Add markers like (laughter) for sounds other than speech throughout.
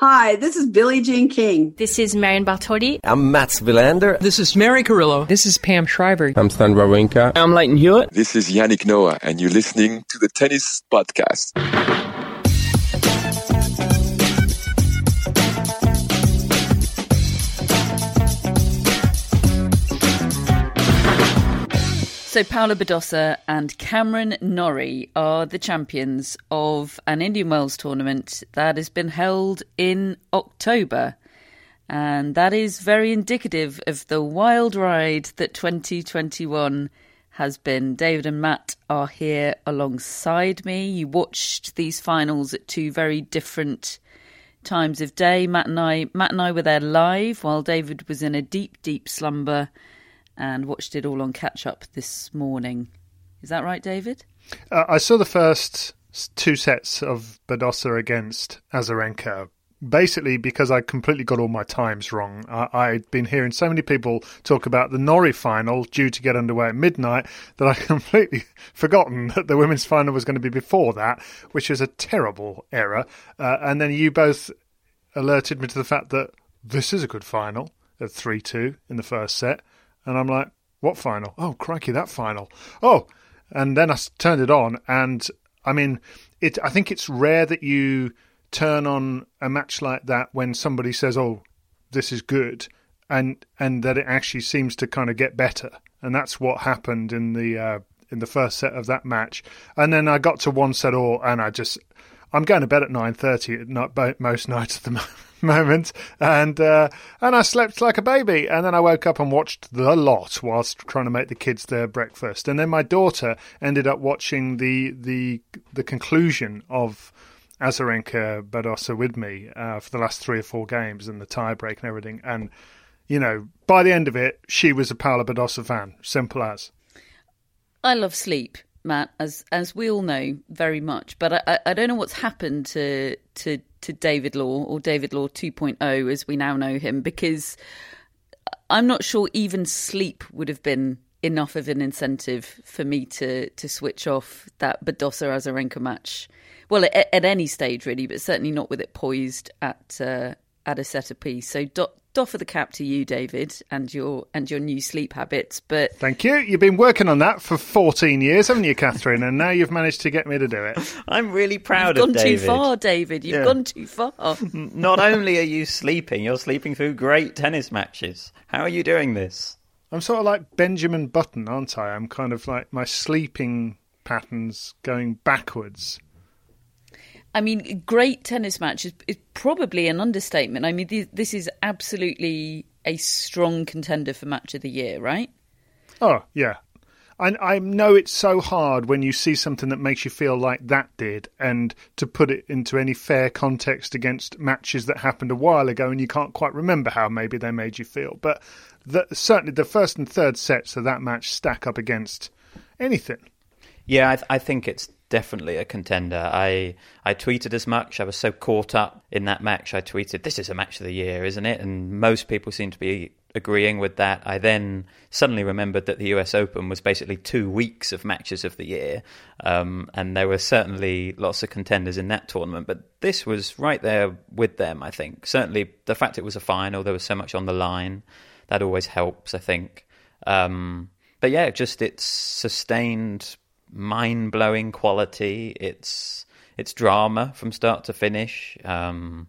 Hi, this is Billie Jean King. This is Marion Bartoli. I'm Mats Wilander. This is Mary Carillo. This is Pam Shriver. I'm Stan Wawrinka. I'm Lleyton Hewitt. This is Yannick Noah, and you're listening to the Tennis Podcast. So Paula Badosa and Cameron Norrie are the champions of an Indian Wells tournament that has been held in October. And that is very indicative of the wild ride that 2021 has been. David and Matt are here alongside me. You watched these finals at two very different times of day. Matt and I Matt and I were there live while David was in a deep, deep slumber and watched it all on catch up this morning. Is that right, David? Uh, I saw the first two sets of Badosa against Azarenka. Basically, because I completely got all my times wrong. I, had been hearing so many people talk about the Norrie final due to get underway at midnight that I (laughs) completely forgotten that the women's final was going to be before that, which is a terrible error. Uh, and then you both alerted me to the fact that this is a good final at 3 2 in the first set. And I'm like, what final? Oh, crikey, that final. Oh, and then I turned it on, and I mean, it. I think it's rare that you turn on a match like that when somebody says, "Oh, this is good," and and that it actually seems to kind of get better, and that's what happened in the uh, in the first set of that match. And then I got to one set all, and I just I'm going to bed at nine thirty at night most nights at the (laughs) moment (laughs) moment, and uh, and I slept like a baby. And then I woke up and watched the lot whilst trying to make the kids their breakfast. And then my daughter ended up watching the the the conclusion of Azarenka Badosa with me uh, for the last three or four games and the tiebreak and everything. And you know, by the end of it, she was a Paula Badosa fan. Simple as. I love sleep. Matt, as as we all know very much, but I, I don't know what's happened to to to David Law or David Law 2.0 as we now know him because I'm not sure even sleep would have been enough of an incentive for me to to switch off that Badosa Azarenka match. Well, at, at, any stage really, but certainly not with it poised at uh, at a set piece. So offer the cap to you, David, and your and your new sleep habits. But thank you. You've been working on that for 14 years, haven't you, Catherine? and now you've managed to get me to do it. (laughs) I'm really proud of You've of gone David. too far, David. You've yeah. gone too far. (laughs) Not only are you sleeping, you're sleeping through great tennis matches. How are you doing this? I'm sort of like Benjamin Button, aren't I? I'm kind of like my sleeping patterns going backwards. I mean, great tennis match is, is probably an understatement. I mean, this is absolutely a strong contender for match of the year, right? Oh yeah, I, I know it's so hard when you see something that makes you feel like that did, and to put it into any fair context against matches that happened a while ago, and you can't quite remember how maybe they made you feel. But the, certainly the first and third sets of that match stack up against anything. Yeah, I, th- I think it's definitely a contender. I I tweeted as much. I was so caught up in that match. I tweeted, "This is a match of the year, isn't it?" And most people seem to be agreeing with that. I then suddenly remembered that the US Open was basically two weeks of matches of the year, um, and there were certainly lots of contenders in that tournament. But this was right there with them, I think. Certainly, the fact it was a final, there was so much on the line, that always helps, I think. Um, but yeah, just its sustained, mind blowing quality. It's it's drama from start to finish. Um,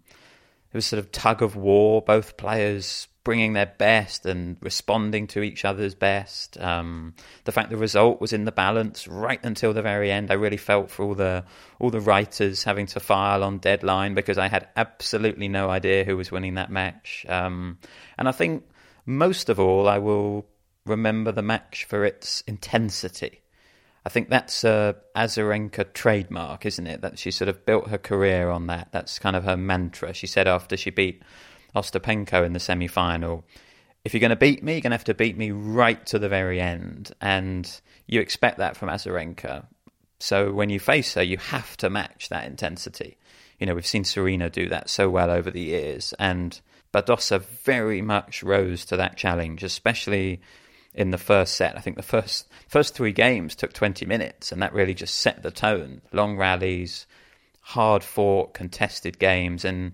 it was sort of tug of war, both players bringing their best and responding to each other's best. Um, the fact the result was in the balance right until the very end, I really felt for all the all the writers having to file on deadline because I had absolutely no idea who was winning that match. Um, and I think most of all, I will remember the match for its intensity. I think that's a Azarenka trademark, isn't it? That she sort of built her career on that. That's kind of her mantra. She said after she beat Ostapenko in the semi final, if you're going to beat me, you're going to have to beat me right to the very end. And you expect that from Azarenka. So when you face her, you have to match that intensity. You know, we've seen Serena do that so well over the years. And Badosa very much rose to that challenge, especially in the first set. I think the first first three games took 20 minutes, and that really just set the tone. Long rallies, hard fought, contested games, and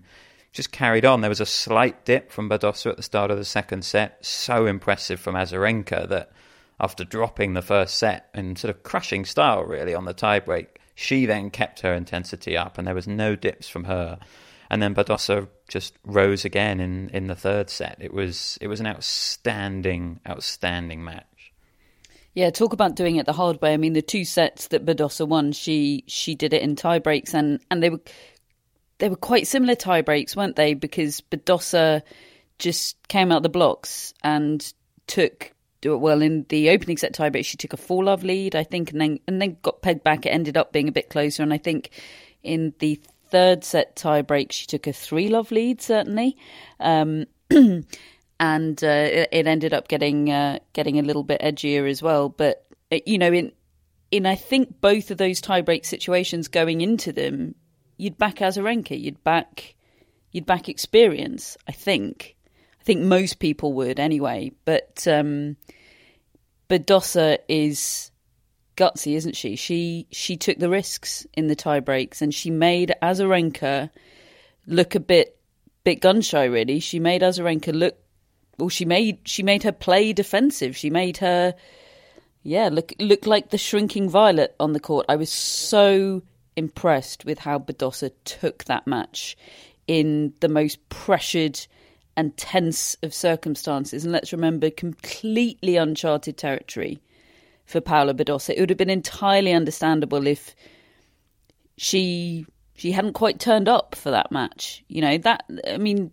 just carried on. There was a slight dip from Badosa at the start of the second set. So impressive from Azarenka that after dropping the first set in sort of crushing style, really, on the tiebreak, she then kept her intensity up, and there was no dips from her and then Badosa just rose again in, in the third set. It was it was an outstanding outstanding match. Yeah, talk about doing it the hard way. I mean, the two sets that Badosa won, she she did it in tie breaks, and and they were they were quite similar tie breaks, weren't they? Because Badosa just came out the blocks and took well in the opening set tie break. She took a four love lead, I think, and then and then got pegged back. It ended up being a bit closer, and I think in the third set tie break, she took a three love lead, certainly. Um, (clears throat) and uh, it, it, ended up getting uh, getting a little bit edgier as well. But uh, you know, in in I think both of those tiebreak situations going into them, you'd back Azarenka, you'd back you'd back experience. I think I think most people would anyway. But um, Badosa is gutsy, isn't she? She she took the risks in the tie breaks and she made Azarenka look a bit bit gun shy. Really, she made Azarenka look. Well, she made she made her play defensive. She made her, yeah, look look like the shrinking violet on the court. I was so impressed with how Badosa took that match in the most pressured and tense of circumstances. And let's remember, completely uncharted territory for Paula Badosa. It would have been entirely understandable if she she hadn't quite turned up for that match. You know that I mean,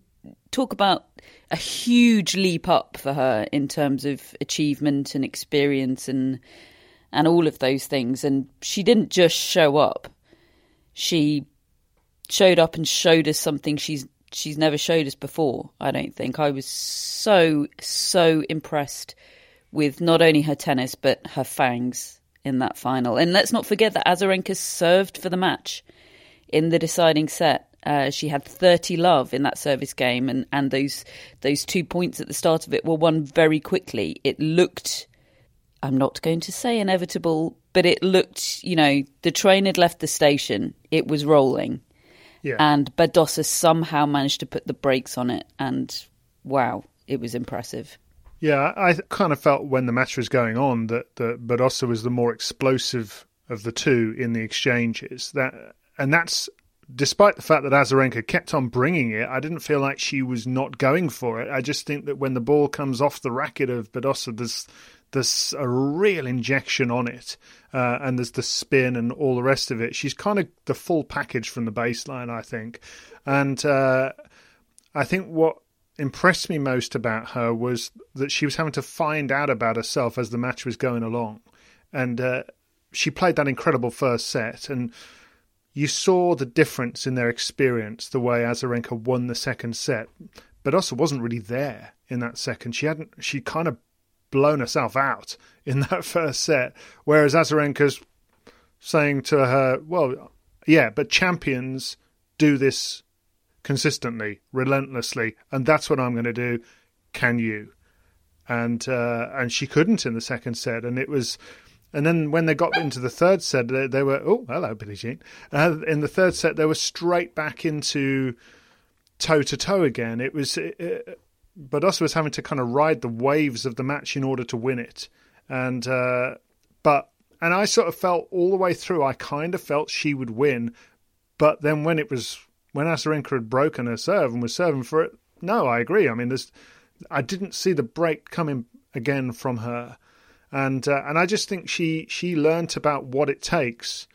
talk about a huge leap up for her in terms of achievement and experience and and all of those things. And she didn't just show up; she showed up and showed us something she's she's never showed us before. I don't think I was so so impressed with not only her tennis but her fangs in that final. And let's not forget that Azarenka served for the match in the deciding set. Uh, she had 30 love in that service game, and, and those those two points at the start of it were won very quickly. It looked, I'm not going to say inevitable, but it looked, you know, the train had left the station, it was rolling. Yeah. And Badosa somehow managed to put the brakes on it, and wow, it was impressive. Yeah, I kind of felt when the match was going on that that Badosa was the more explosive of the two in the exchanges. That and that's despite the fact that Azarenka kept on bringing it. I didn't feel like she was not going for it. I just think that when the ball comes off the racket of Badosa, there's there's a real injection on it, uh, and there's the spin and all the rest of it. She's kind of the full package from the baseline, I think, and uh, I think what impressed me most about her was that she was having to find out about herself as the match was going along. And uh, she played that incredible first set. And you saw the difference in their experience, the way Azarenka won the second set. But also wasn't really there in that second. She hadn't, she kind of blown herself out (laughs) in that first set. Whereas Azarenka's saying to her, well, yeah, but champions do this consistently, relentlessly, and that's what I'm going to do. Can you? and uh, and she couldn't in the second set, and it was. And then when they got into the third set, they, they were oh hello Billie Jean. Uh, in the third set, they were straight back into toe to toe again. It was, it Badosa was having to kind of ride the waves of the match in order to win it, and uh, but and I sort of felt all the way through. I kind of felt she would win, but then when it was when Azarenka had broken her serve and was serving for it, no, I agree. I mean, there's I didn't see the break coming again from her, and uh, and I just think she she learnt about what it takes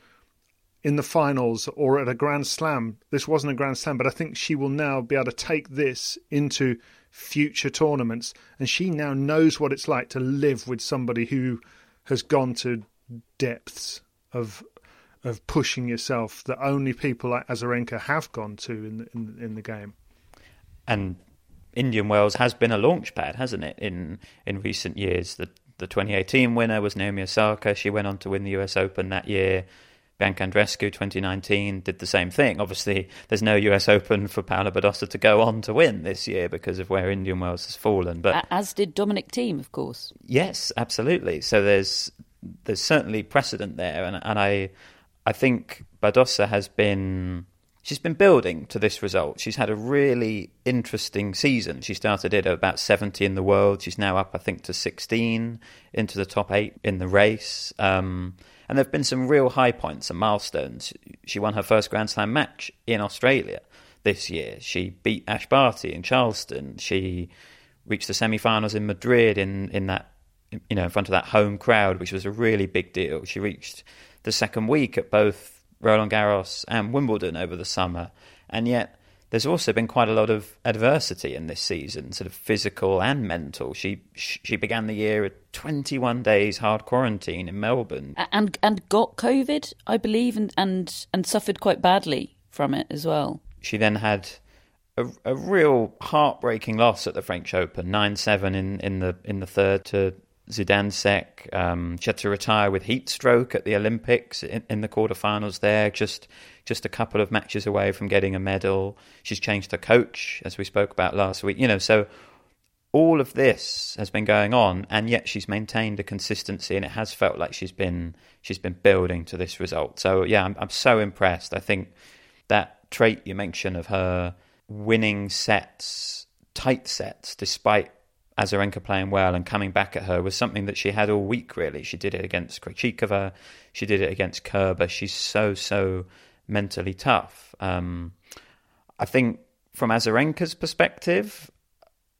in the finals or at a Grand Slam. This wasn't a Grand Slam, but I think she will now be able to take this into future tournaments, and she now knows what it's like to live with somebody who has gone to depths of of pushing yourself that only people like Azarenka have gone to in the, in, in the game. And Indian Wells has been a launch pad, hasn't it? In in recent years, the the 2018 winner was Naomi Osaka. She went on to win the US Open that year. Bianca Andreescu 2019 did the same thing. Obviously, there's no US Open for Paula Badosa to go on to win this year because of where Indian Wells has fallen. But as did Dominic Thiem, of course. Yes, absolutely. So there's there's certainly precedent there, and and I I think Badosa has been she's been building to this result. She's had a really interesting season. She started it at about 70 in the world. She's now up, I think, to 16 into the top eight in the race. Um, and there have been some real high points and milestones. She won her first Grand Slam match in Australia this year. She beat Ash Barty in Charleston. She reached the semi-finals in Madrid in, in that you know in front of that home crowd, which was a really big deal. She reached the second week at both Roland Garros and Wimbledon over the summer, and yet there's also been quite a lot of adversity in this season, sort of physical and mental. She she began the year at 21 days hard quarantine in Melbourne, and and got COVID, I believe, and and and suffered quite badly from it as well. She then had a, a real heartbreaking loss at the French Open, nine seven in in the in the third to Zidansek. Um, she had to retire with heat stroke at the Olympics in, in, the quarterfinals there, just just a couple of matches away from getting a medal. She's changed her coach, as we spoke about last week. You know, so all of this has been going on, and yet she's maintained a consistency, and it has felt like she's been she's been building to this result. So yeah, I'm, I'm so impressed. I think that trait you mentioned of her winning sets, tight sets, despite Azarenka playing well and coming back at her was something that she had all week, really. She did it against Krejcikova, she did it against Kerber. She's so, so mentally tough. Um, I think from Azarenka's perspective,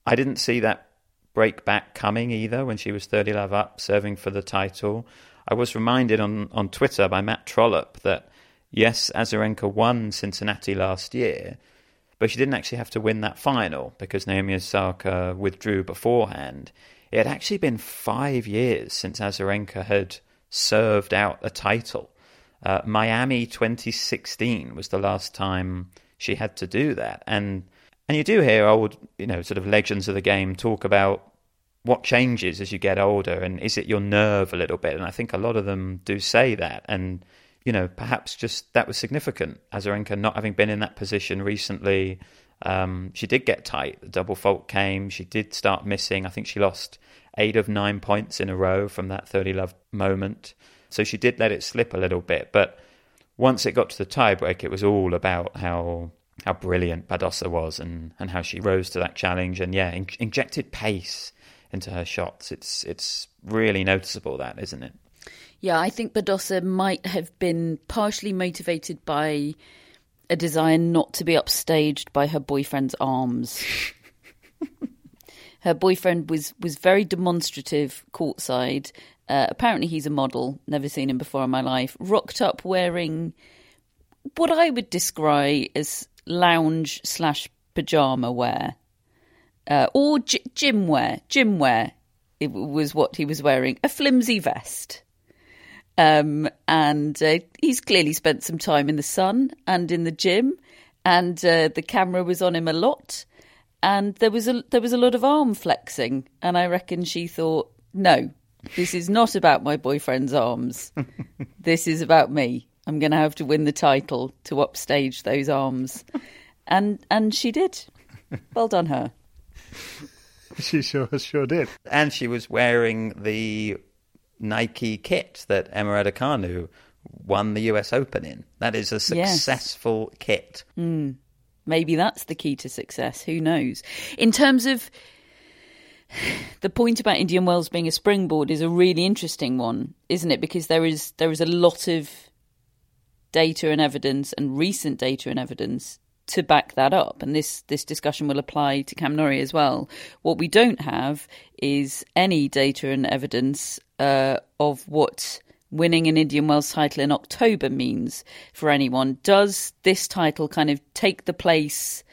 I didn't see that break back coming either when she was 30 love up, serving for the title. I was reminded on, on Twitter by Matt Trollope that yes, Azarenka won Cincinnati last year, but she didn't actually have to win that final because Naomi Osaka withdrew beforehand. It had actually been five years since Azarenka had served out a title. Uh, Miami 2016 was the last time she had to do that, and and you do hear old, you know, sort of legends of the game talk about what changes as you get older, and is it your nerve a little bit? And I think a lot of them do say that, and you know, perhaps just that was significant. Azarenka not having been in that position recently, um, she did get tight. The double fault came. She did start missing. I think she lost eight of nine points in a row from that 30 love moment. So she did let it slip a little bit. But once it got to the tiebreak, it was all about how how brilliant Badosa was and, and how she rose to that challenge and yeah, in- injected pace into her shots. It's it's really noticeable that, isn't it? Yeah, I think Badosa might have been partially motivated by a desire not to be upstaged by her boyfriend's arms. (laughs) her boyfriend was, was very demonstrative courtside. Uh, apparently, he's a model, never seen him before in my life. Rocked up wearing what I would describe as lounge slash pajama wear. Uh, or g- gym wear. Gym wear it was what he was wearing. A flimsy vest. Um, and uh, he's clearly spent some time in the sun and in the gym, and uh, the camera was on him a lot. And there was a there was a lot of arm flexing, and I reckon she thought, no, this is not about my boyfriend's arms. (laughs) this is about me. I'm going to have to win the title to upstage those arms, (laughs) and and she did. Well done her. she sure sure did. And she was wearing the Nike kit that Emma Raducanu won the US Open in. That is a successful yes. kit. Mm. Maybe that's the key to success. Who knows? In terms of (sighs) the point about Indian Wells being a springboard is a really interesting one, isn't it? Because there is there is a lot of data and evidence and recent data and evidence to back that up. And this, this discussion will apply to Cam Norrie as well. What we don't have is any data and evidence uh, of what winning an Indian Wells title in October means for anyone. Does this title kind of take the place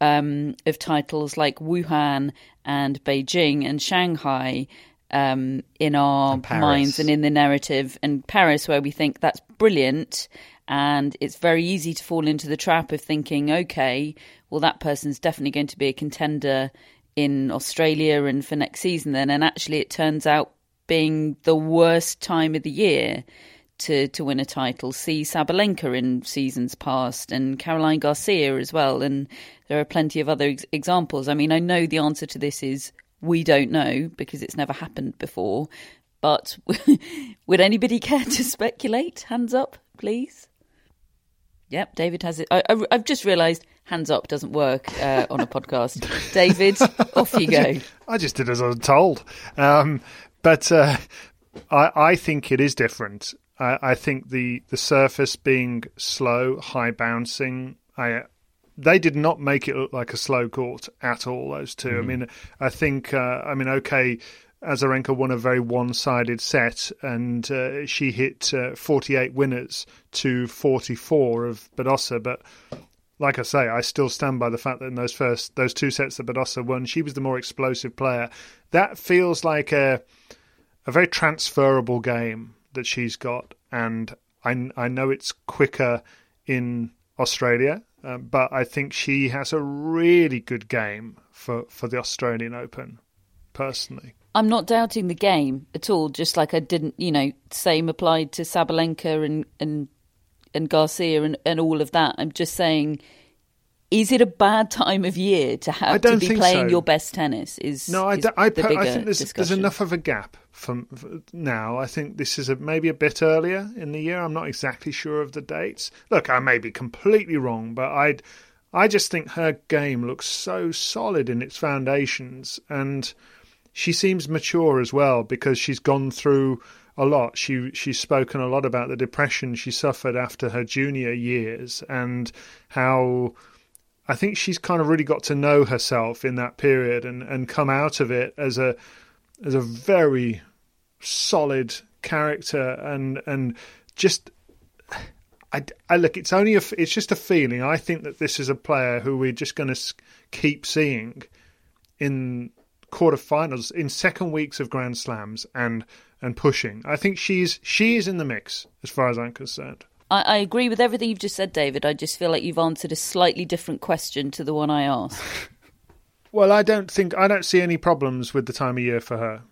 um, of titles like Wuhan and Beijing and Shanghai? Um, in our and minds and in the narrative, and Paris, where we think that's brilliant, and it's very easy to fall into the trap of thinking, okay, well, that person's definitely going to be a contender in Australia and for next season then. And actually, it turns out being the worst time of the year to, to win a title. See Sabalenka in seasons past and Caroline Garcia as well. And there are plenty of other ex- examples. I mean, I know the answer to this is we don't know because it's never happened before. But (laughs) would anybody care to speculate? Hands up, please. Yep, David has it. I, have just realised hands up doesn't work uh, on a podcast. (laughs) David, off you go. I just did as I was told. Um, but uh, I, I, think it is different. I, I, think the, the surface being slow, high bouncing, I, they did not make it look like a slow court at all, those 2 mm-hmm. I mean, I think, uh, I mean, okay, Azarenka won a very one-sided set, and uh, she hit uh, 48 winners to 44 of Badosa. But like I say, I still stand by the fact that in those first those two sets that Badosa won, she was the more explosive player. That feels like a a very transferable game that she's got, and I I know it's quicker in Australia, uh, but I think she has a really good game for for the Australian Open, personally. I'm not doubting the game at all. Just like I didn't, you know, same applied to Sabalenka and and and Garcia and, and all of that. I'm just saying, is it a bad time of year to have to be playing so. your best tennis? Is no, I, is I, I think there's, there's, enough of a gap from now. I think this is a, maybe a bit earlier in the year. I'm not exactly sure of the dates. Look, I may be completely wrong, but I'd. I just think her game looks so solid in its foundations, and she seems mature as well because she's gone through a lot. She she's spoken a lot about the depression she suffered after her junior years and how I think she's kind of really got to know herself in that period and, and come out of it as a as a very solid character and and just I, I look it's only a it's just a feeling I think that this is a player who we're just going to keep seeing in quarterfinals in second weeks of Grand Slams and and pushing. I think she's she is in the mix as far as I'm concerned. I, I, agree with everything you've just said, David. I just feel like you've answered a slightly different question to the one I asked. (laughs) well, I don't think I don't see any problems with the time of year for her.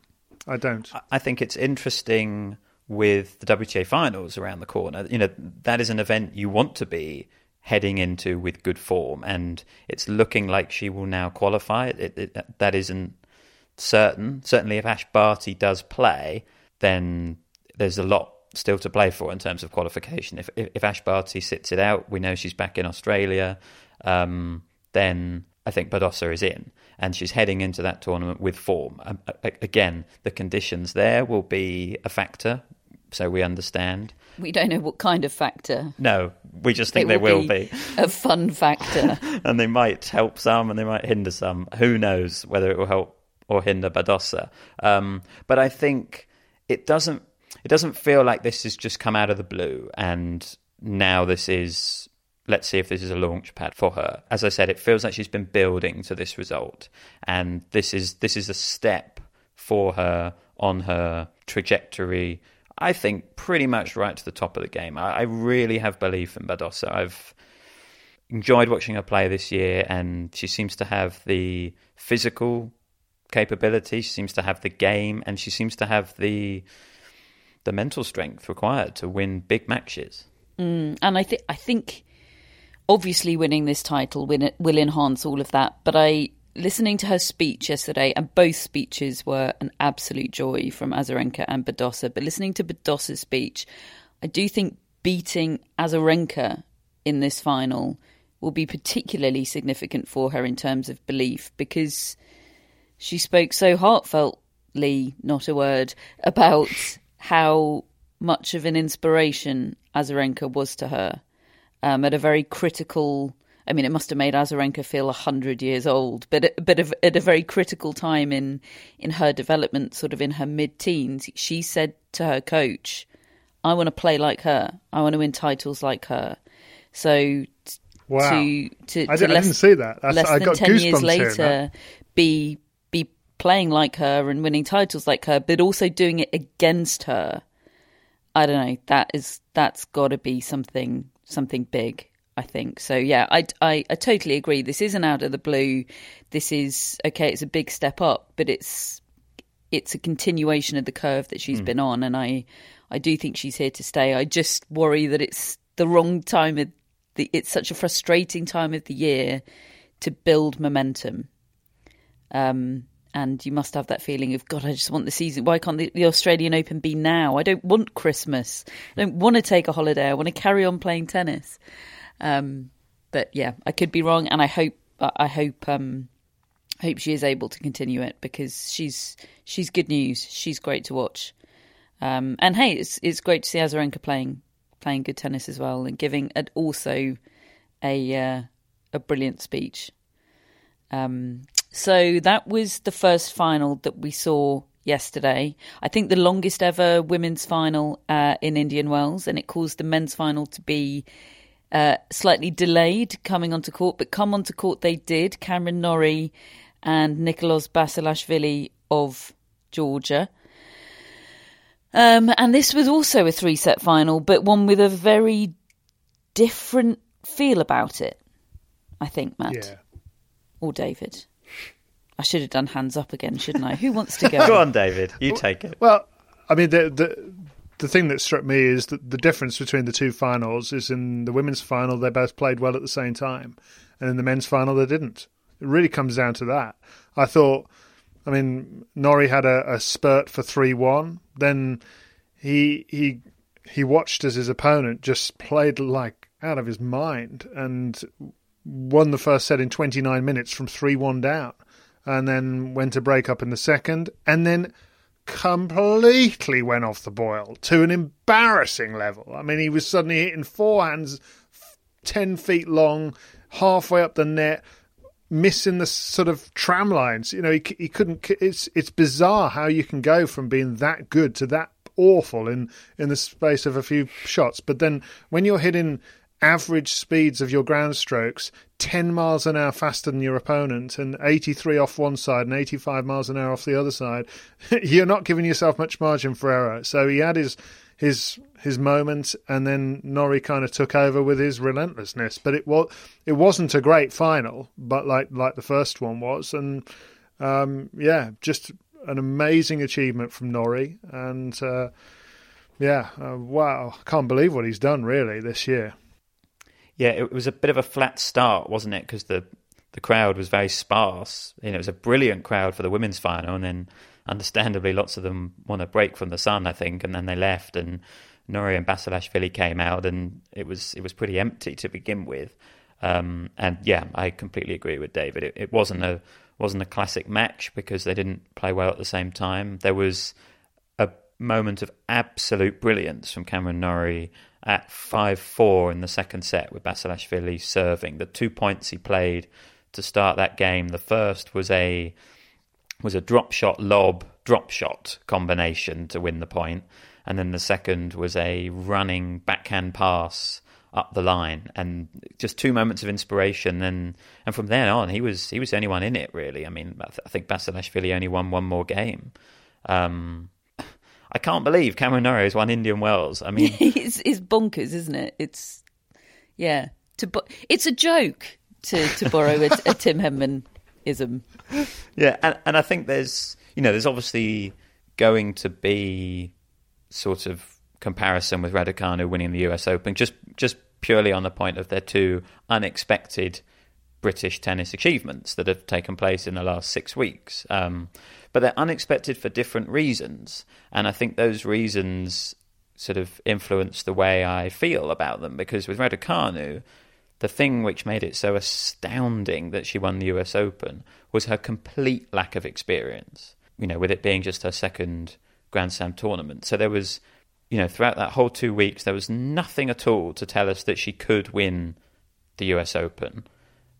I don't. I think it's interesting with the WTA finals around the corner. You know, that is an event you want to be heading into with good form, and it's looking like she will now qualify. It, it, that isn't certain. Certainly, if Ash Barty does play, then there's a lot still to play for in terms of qualification. If if, if Ash Barty sits it out, we know she's back in Australia. Um, then I think Badosa is in, and she's heading into that tournament with form. Um, again, the conditions there will be a factor, so we understand. We don't know what kind of factor. No, we just think they will, be, be, a fun factor, (laughs) and they might help some, and they might hinder some. Who knows whether it will help or hinder Badosa. Um, but I think it doesn't it doesn't feel like this has just come out of the blue and now this is let's see if this is a launch pad for her. As I said, it feels like she's been building to this result and this is this is a step for her on her trajectory. I think pretty much right to the top of the game. I, I really have belief in Badosa. I've enjoyed watching her play this year, and she seems to have the physical capability. She seems to have the game, and she seems to have the the mental strength required to win big matches. Mm, and I think I think obviously winning this title will, will enhance all of that. But I listening to her speech yesterday, and both speeches were an absolute joy from Azarenka and Badosa. But listening to Badosa's speech, I do think beating Azarenka in this final will be particularly significant for her in terms of belief because she spoke so heartfeltly, not a word, about how much of an inspiration Azarenka was to her um, at a very critical. I mean, it must have made Azarenka feel hundred years old, but but at a very critical time in in her development, sort of in her mid teens, she said to her coach, "I want to play like her. I want to win titles like her." So wow. to to, I, to did, less, I didn't see that. That's, less I than got ten years later, be playing like her and winning titles like her, but also doing it against her. I don't know. That is that's got to be something something big. I think so. Yeah, I, I I totally agree. This isn't out of the blue. This is okay. It's a big step up, but it's it's a continuation of the curve that she's been on, and I I do think she's here to stay. I just worry that it's the wrong time of the. It's such a frustrating time of the year to build momentum. Um, and you must have that feeling of God. I just want the season. Why can't the, the Australian Open be now? I don't want Christmas. I don't want to take a holiday. I want to carry on playing tennis. Um, but yeah, I could be wrong, and I hope I hope um, hope she is able to continue it because she's she's good news. She's great to watch. Um, and hey, it's it's great to see Azarenka playing playing good tennis as well and giving and also a uh, a brilliant speech. Um, so that was the first final that we saw yesterday. I think the longest ever women's final uh, in Indian Wells, and it caused the men's final to be uh, slightly delayed coming onto court, but come onto court they did. Cameron Norrie and Nicholas Basilashvili of Georgia. Um, and this was also a three set final, but one with a very different feel about it, I think, Matt. Yeah. Or David. I should have done hands up again, shouldn't I? Who wants to (laughs) go? Go on, David. You take it. Well, I mean, the the the thing that struck me is that the difference between the two finals is in the women's final they both played well at the same time, and in the men's final they didn't. It really comes down to that. I thought, I mean, Norrie had a, a spurt for three one, then he he he watched as his opponent just played like out of his mind and won the first set in 29 minutes from 3-1 down and then went to break up in the second and then completely went off the boil to an embarrassing level. I mean, he was suddenly hitting forehands 10 feet long, halfway up the net, missing the sort of tram lines. You know, he, he couldn't. It's it's bizarre how you can go from being that good to that awful in in the space of a few shots. But then when you're hitting average speeds of your ground strokes 10 miles an hour faster than your opponent and 83 off one side and 85 miles an hour off the other side (laughs) you're not giving yourself much margin for error. So he had his his his moment and then Norrie kind of took over with his relentlessness. But it was it wasn't a great final but like like the first one was. And um, yeah just an amazing achievement from Norrie. And uh, yeah uh, wow I can't believe what he's done really this year Yeah, it was a bit of a flat start, wasn't it? Because the the crowd was very sparse. You know, it was a brilliant crowd for the women's final, and then understandably, lots of them want a break from the sun, I think, and then they left, and Norrie and Basilashvili came out, and it was it was pretty empty to begin with. Um, and yeah, I completely agree with David. It, it wasn't a wasn't a classic match because they didn't play well at the same time. There was a moment of absolute brilliance from Cameron Norrie at 5 4 in the second set with Basilashvili serving. The two points he played to start that game, the first was a was a drop shot lob drop shot combination to win the point, and then the second was a running backhand pass up the line, and just two moments of inspiration. And and from then on, he was he was the only one in it really. I mean, I, th- I think Basilashvili only won one more game. Um, I can't believe Cameron Norrie has won Indian Wells. I mean, (laughs) it's, it's bonkers, isn't it? It's yeah. To bo- it's a joke to to borrow a, a Tim Henman ism. yeah, and and I think there's you know there's obviously going to be sort of comparison with Raducanu winning the U.S. Open just just purely on the point of their two unexpected British tennis achievements that have taken place in the last six weeks. Um, but they're unexpected for different reasons. And I think those reasons sort of influence the way I feel about them. Because with Raducanu, the thing which made it so astounding that she won the US Open was her complete lack of experience, you know, with it being just her second Grand Slam tournament. So there was, you know, throughout that whole two weeks, there was nothing at all to tell us that she could win the US Open.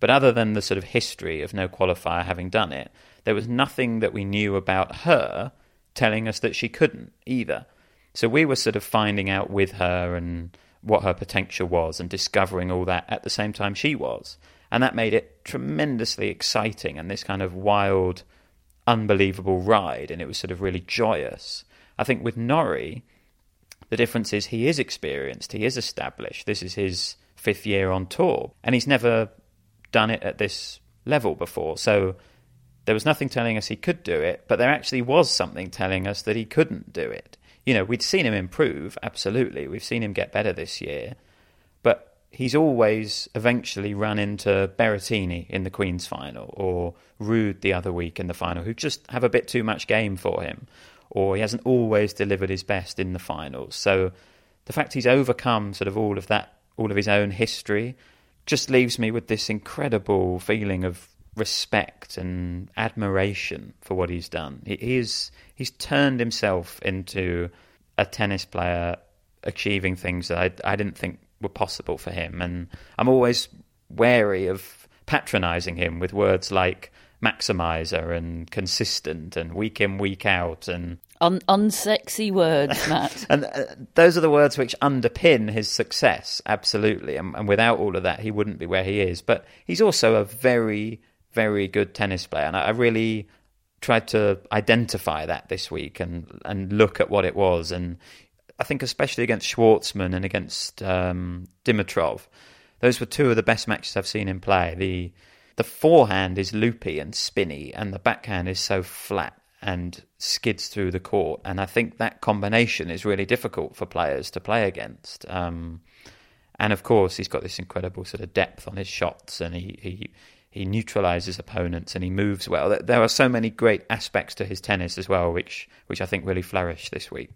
But other than the sort of history of no qualifier having done it, there was nothing that we knew about her telling us that she couldn't either. So we were sort of finding out with her and what her potential was and discovering all that at the same time she was. And that made it tremendously exciting and this kind of wild, unbelievable ride. And it was sort of really joyous. I think with Norrie, the difference is he is experienced, he is established. This is his fifth year on tour, and he's never done it at this level before. So there was nothing telling us he could do it, but there actually was something telling us that he couldn't do it. You know, we'd seen him improve, absolutely. We've seen him get better this year, but he's always eventually run into Berrettini in the Queen's final or Ruud the other week in the final, who just have a bit too much game for him, or he hasn't always delivered his best in the finals. So the fact he's overcome sort of all of that, all of his own history, just leaves me with this incredible feeling of respect and admiration for what he's done. He he's turned himself into a tennis player achieving things that I, I didn't think were possible for him, and I'm always wary of patronising him with words like maximizer and consistent and week in week out and Un- unsexy words, Matt. (laughs) and uh, those are the words which underpin his success, absolutely. And, and, without all of that, he wouldn't be where he is. But he's also a very, very good tennis player. And I, I really tried to identify that this week and, and look at what it was. And I think, especially against Schwartzman and against um, Dimitrov, those were two of the best matches I've seen him play. The the forehand is loopy and spinny, and the backhand is so flat and skids through the court. And I think that combination is really difficult for players to play against. Um, and of course, he's got this incredible sort of depth on his shots, and he he he neutralizes opponents and he moves well. There are so many great aspects to his tennis as well, which which I think really flourished this week.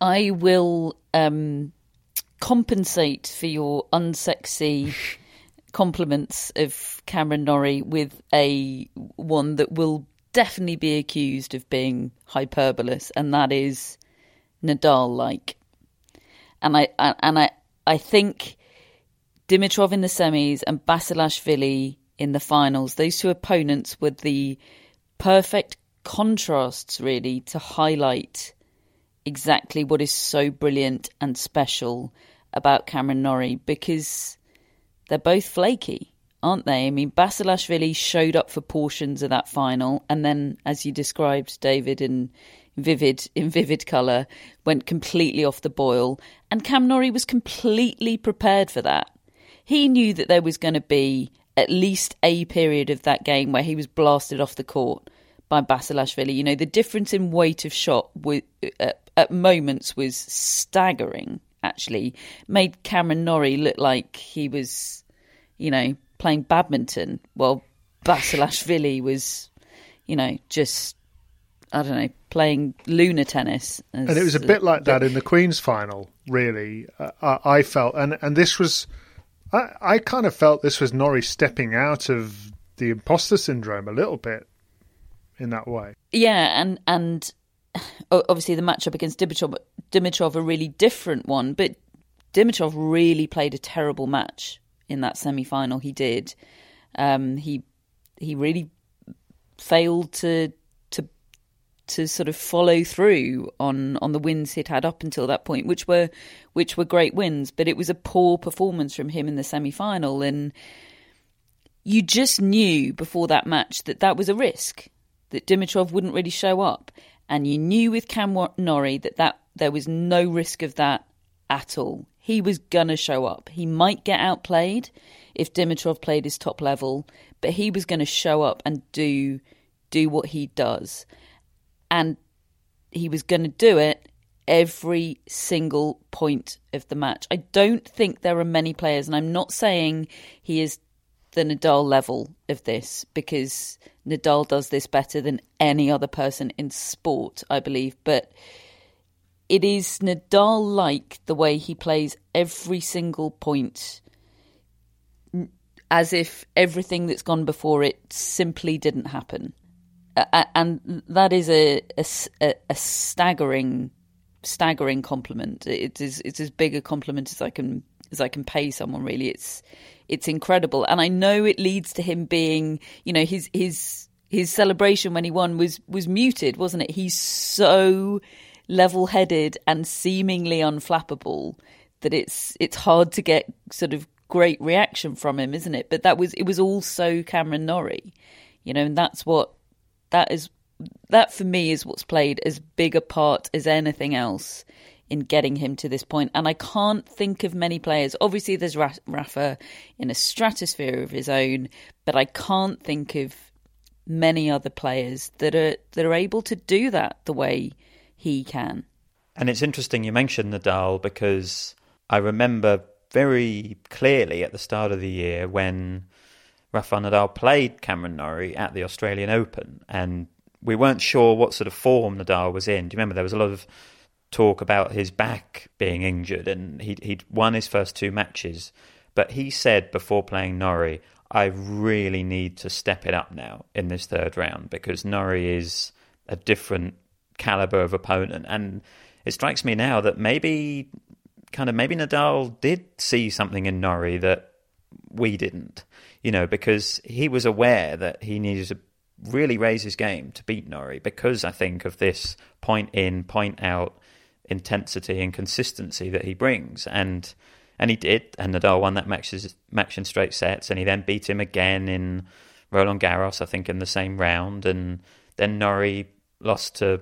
I will um, compensate for your unsexy (laughs) compliments of Cameron Norrie with a one that will definitely be accused of being hyperbolous, and that is Nadal like. And I and I I think Dimitrov in the semis and Basilashvili in the finals, those two opponents were the perfect contrasts really to highlight exactly what is so brilliant and special about Cameron Norrie because they're both flaky aren't they? I mean, Basilashvili showed up for portions of that final, and then, as you described, David, in vivid in vivid colour, went completely off the boil. And Cam Norrie was completely prepared for that. He knew that there was going to be at least a period of that game where he was blasted off the court by Basilashvili. You know, the difference in weight of shot at, uh, at moments was staggering. Actually, made Cameron Norrie look like he was, you know, playing badminton while Basilashvili was, you know, just I don't know, playing lunar tennis. and it was a bit like that in the Queen's final, really. Uh, I felt, and and this was, I, I kind of felt this was Norrie stepping out of the imposter syndrome a little bit in that way. Yeah, and and obviously the matchup against Dimitrov, Dimitrov a really different one, but Dimitrov really played a terrible match in that semi final. He did. Um, he he really failed to to to sort of follow through on on the wins he'd had up until that point, which were which were great wins. But it was a poor performance from him in the semi final, and you just knew before that match that that was a risk that Dimitrov wouldn't really show up, and you knew with Cam Norrie that that there was no risk of that at all he was gonna show up. He might get outplayed if Dimitrov played his top level, but he was gonna show up and do do what he does. And he was gonna do it every single point of the match. I don't think there are many players, and I'm not saying he is the Nadal level of this because Nadal does this better than any other person in sport, I believe. But it is Nadal like the way he plays every single point as if everything that's gone before it simply didn't happen. and that is a, a, a staggering staggering compliment. It is it's as big a compliment as I can as I can pay someone. Really, it's it's incredible, and I know it leads to him being, you know, his his his celebration when he won was was muted, wasn't it? He's so level headed and seemingly unflappable that it's it's hard to get sort of great reaction from him, isn't it? But that was it was also Cameron Norrie, you know, and that's what that is that for me is what's played as big a part as anything else in getting him to this point. And I can't think of many players. Obviously, there's Rafa in a stratosphere of his own, but I can't think of many other players that are that are able to do that the way he can. And it's interesting you mentioned Nadal because I remember very clearly at the start of the year when Rafael Nadal played Cameron Norrie at the Australian Open, and we weren't sure what sort of form Nadal was in. Do you remember there was a lot of talk about his back being injured, and he'd, he'd won his first two matches, but he said before playing Norrie, I really need to step it up now in this third round because Norrie is a different caliber of opponent. And it strikes me now that maybe, kind of, maybe Nadal did see something in Norrie that we didn't, you know, because he was aware that he needed to really raise his game to beat Norrie because I think of this point in, point out intensity and consistency that he brings. And and he did, and Nadal won that match, match in straight sets, and he then beat him again in Roland Garros, I think, in the same round, and then Norrie lost to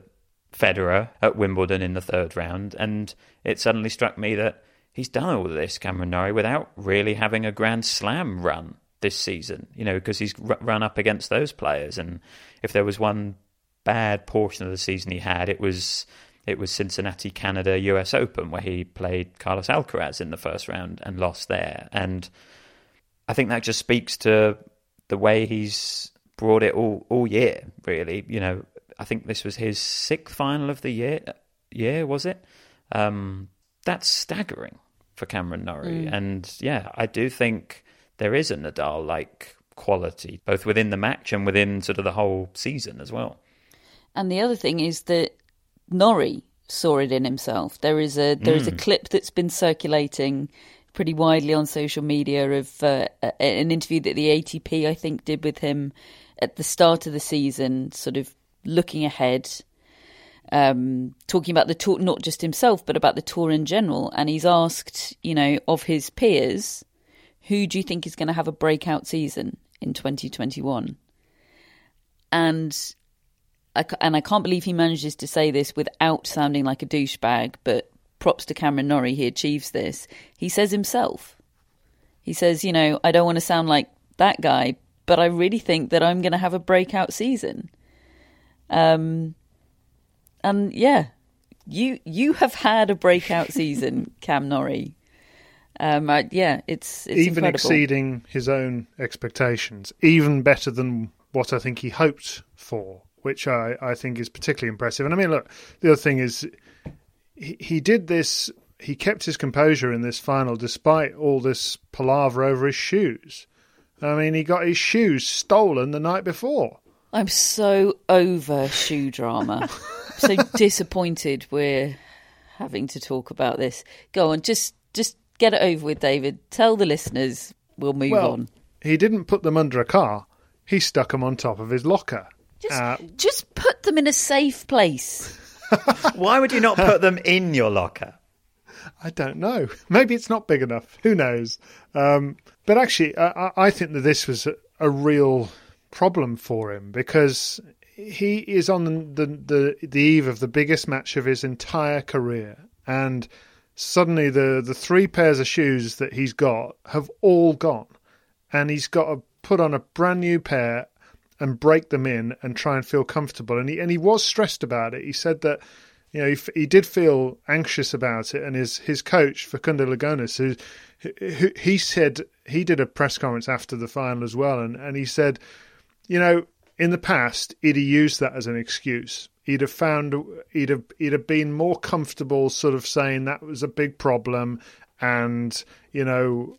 Federer at Wimbledon in the third round, and it suddenly struck me that he's done all this, Cameron Norrie, without really having a Grand Slam run this season, you know, because he's run up against those players, and if there was one bad portion of the season he had, it was it was Cincinnati, Canada, US Open, where he played Carlos Alcaraz in the first round and lost there. And I think that just speaks to the way he's brought it all all year. Really, you know, I think this was his sixth final of the year. Year was it? Um, that's staggering for Cameron Norrie. Mm. And yeah, I do think there is a Nadal like quality, both within the match and within sort of the whole season as well. And the other thing is that Norrie saw it in himself. There is a there is mm. a clip that's been circulating pretty widely on social media of uh, an interview that the ATP I think did with him at the start of the season, sort of looking ahead, um, talking about the tour, not just himself, but about the tour in general. And he's asked, you know, of his peers, who do you think is going to have a breakout season in 2021? And I, and I can't believe he manages to say this without sounding like a douchebag, but props to Cameron Norrie, he achieves this. He says himself, he says, you know, I don't want to sound like that guy, but I really think that I'm going to have a breakout season. Um, and yeah, you you have had a breakout (laughs) season, Cam Norrie. Um, I, yeah, it's, it's even incredible. exceeding his own expectations, even better than what I think he hoped for which I, I think is particularly impressive. And I mean, look, the other thing is he, he did this, he kept his composure in this final despite all this palaver over his shoes. I mean, he got his shoes stolen the night before. I'm so over shoe drama. so (laughs) disappointed we're having to talk about this. Go on, just just get it over with, David. Tell the listeners we'll move well, on. He didn't put them under a car. He stuck them on top of his locker. Just, uh, just put them in a safe place. (laughs) Why would you not put them in your locker? I don't know. Maybe it's not big enough. Who knows? Um, but actually, I, I, think that this was a, a, real problem for him because he is on the, the the eve of the biggest match of his entire career, and suddenly the the three pairs of shoes that he's got have all gone, and he's got to put on a brand new pair and break them in and try and feel comfortable. And he and he was stressed about it. He said that You know, he, he did feel anxious about it, and his his coach Facundo Lugones, who, who he said he did a press conference after the final as well, and, and he said, you know, in the past he'd have used that as an excuse. He'd have found he'd have he'd have been more comfortable, sort of saying that was a big problem, and you know,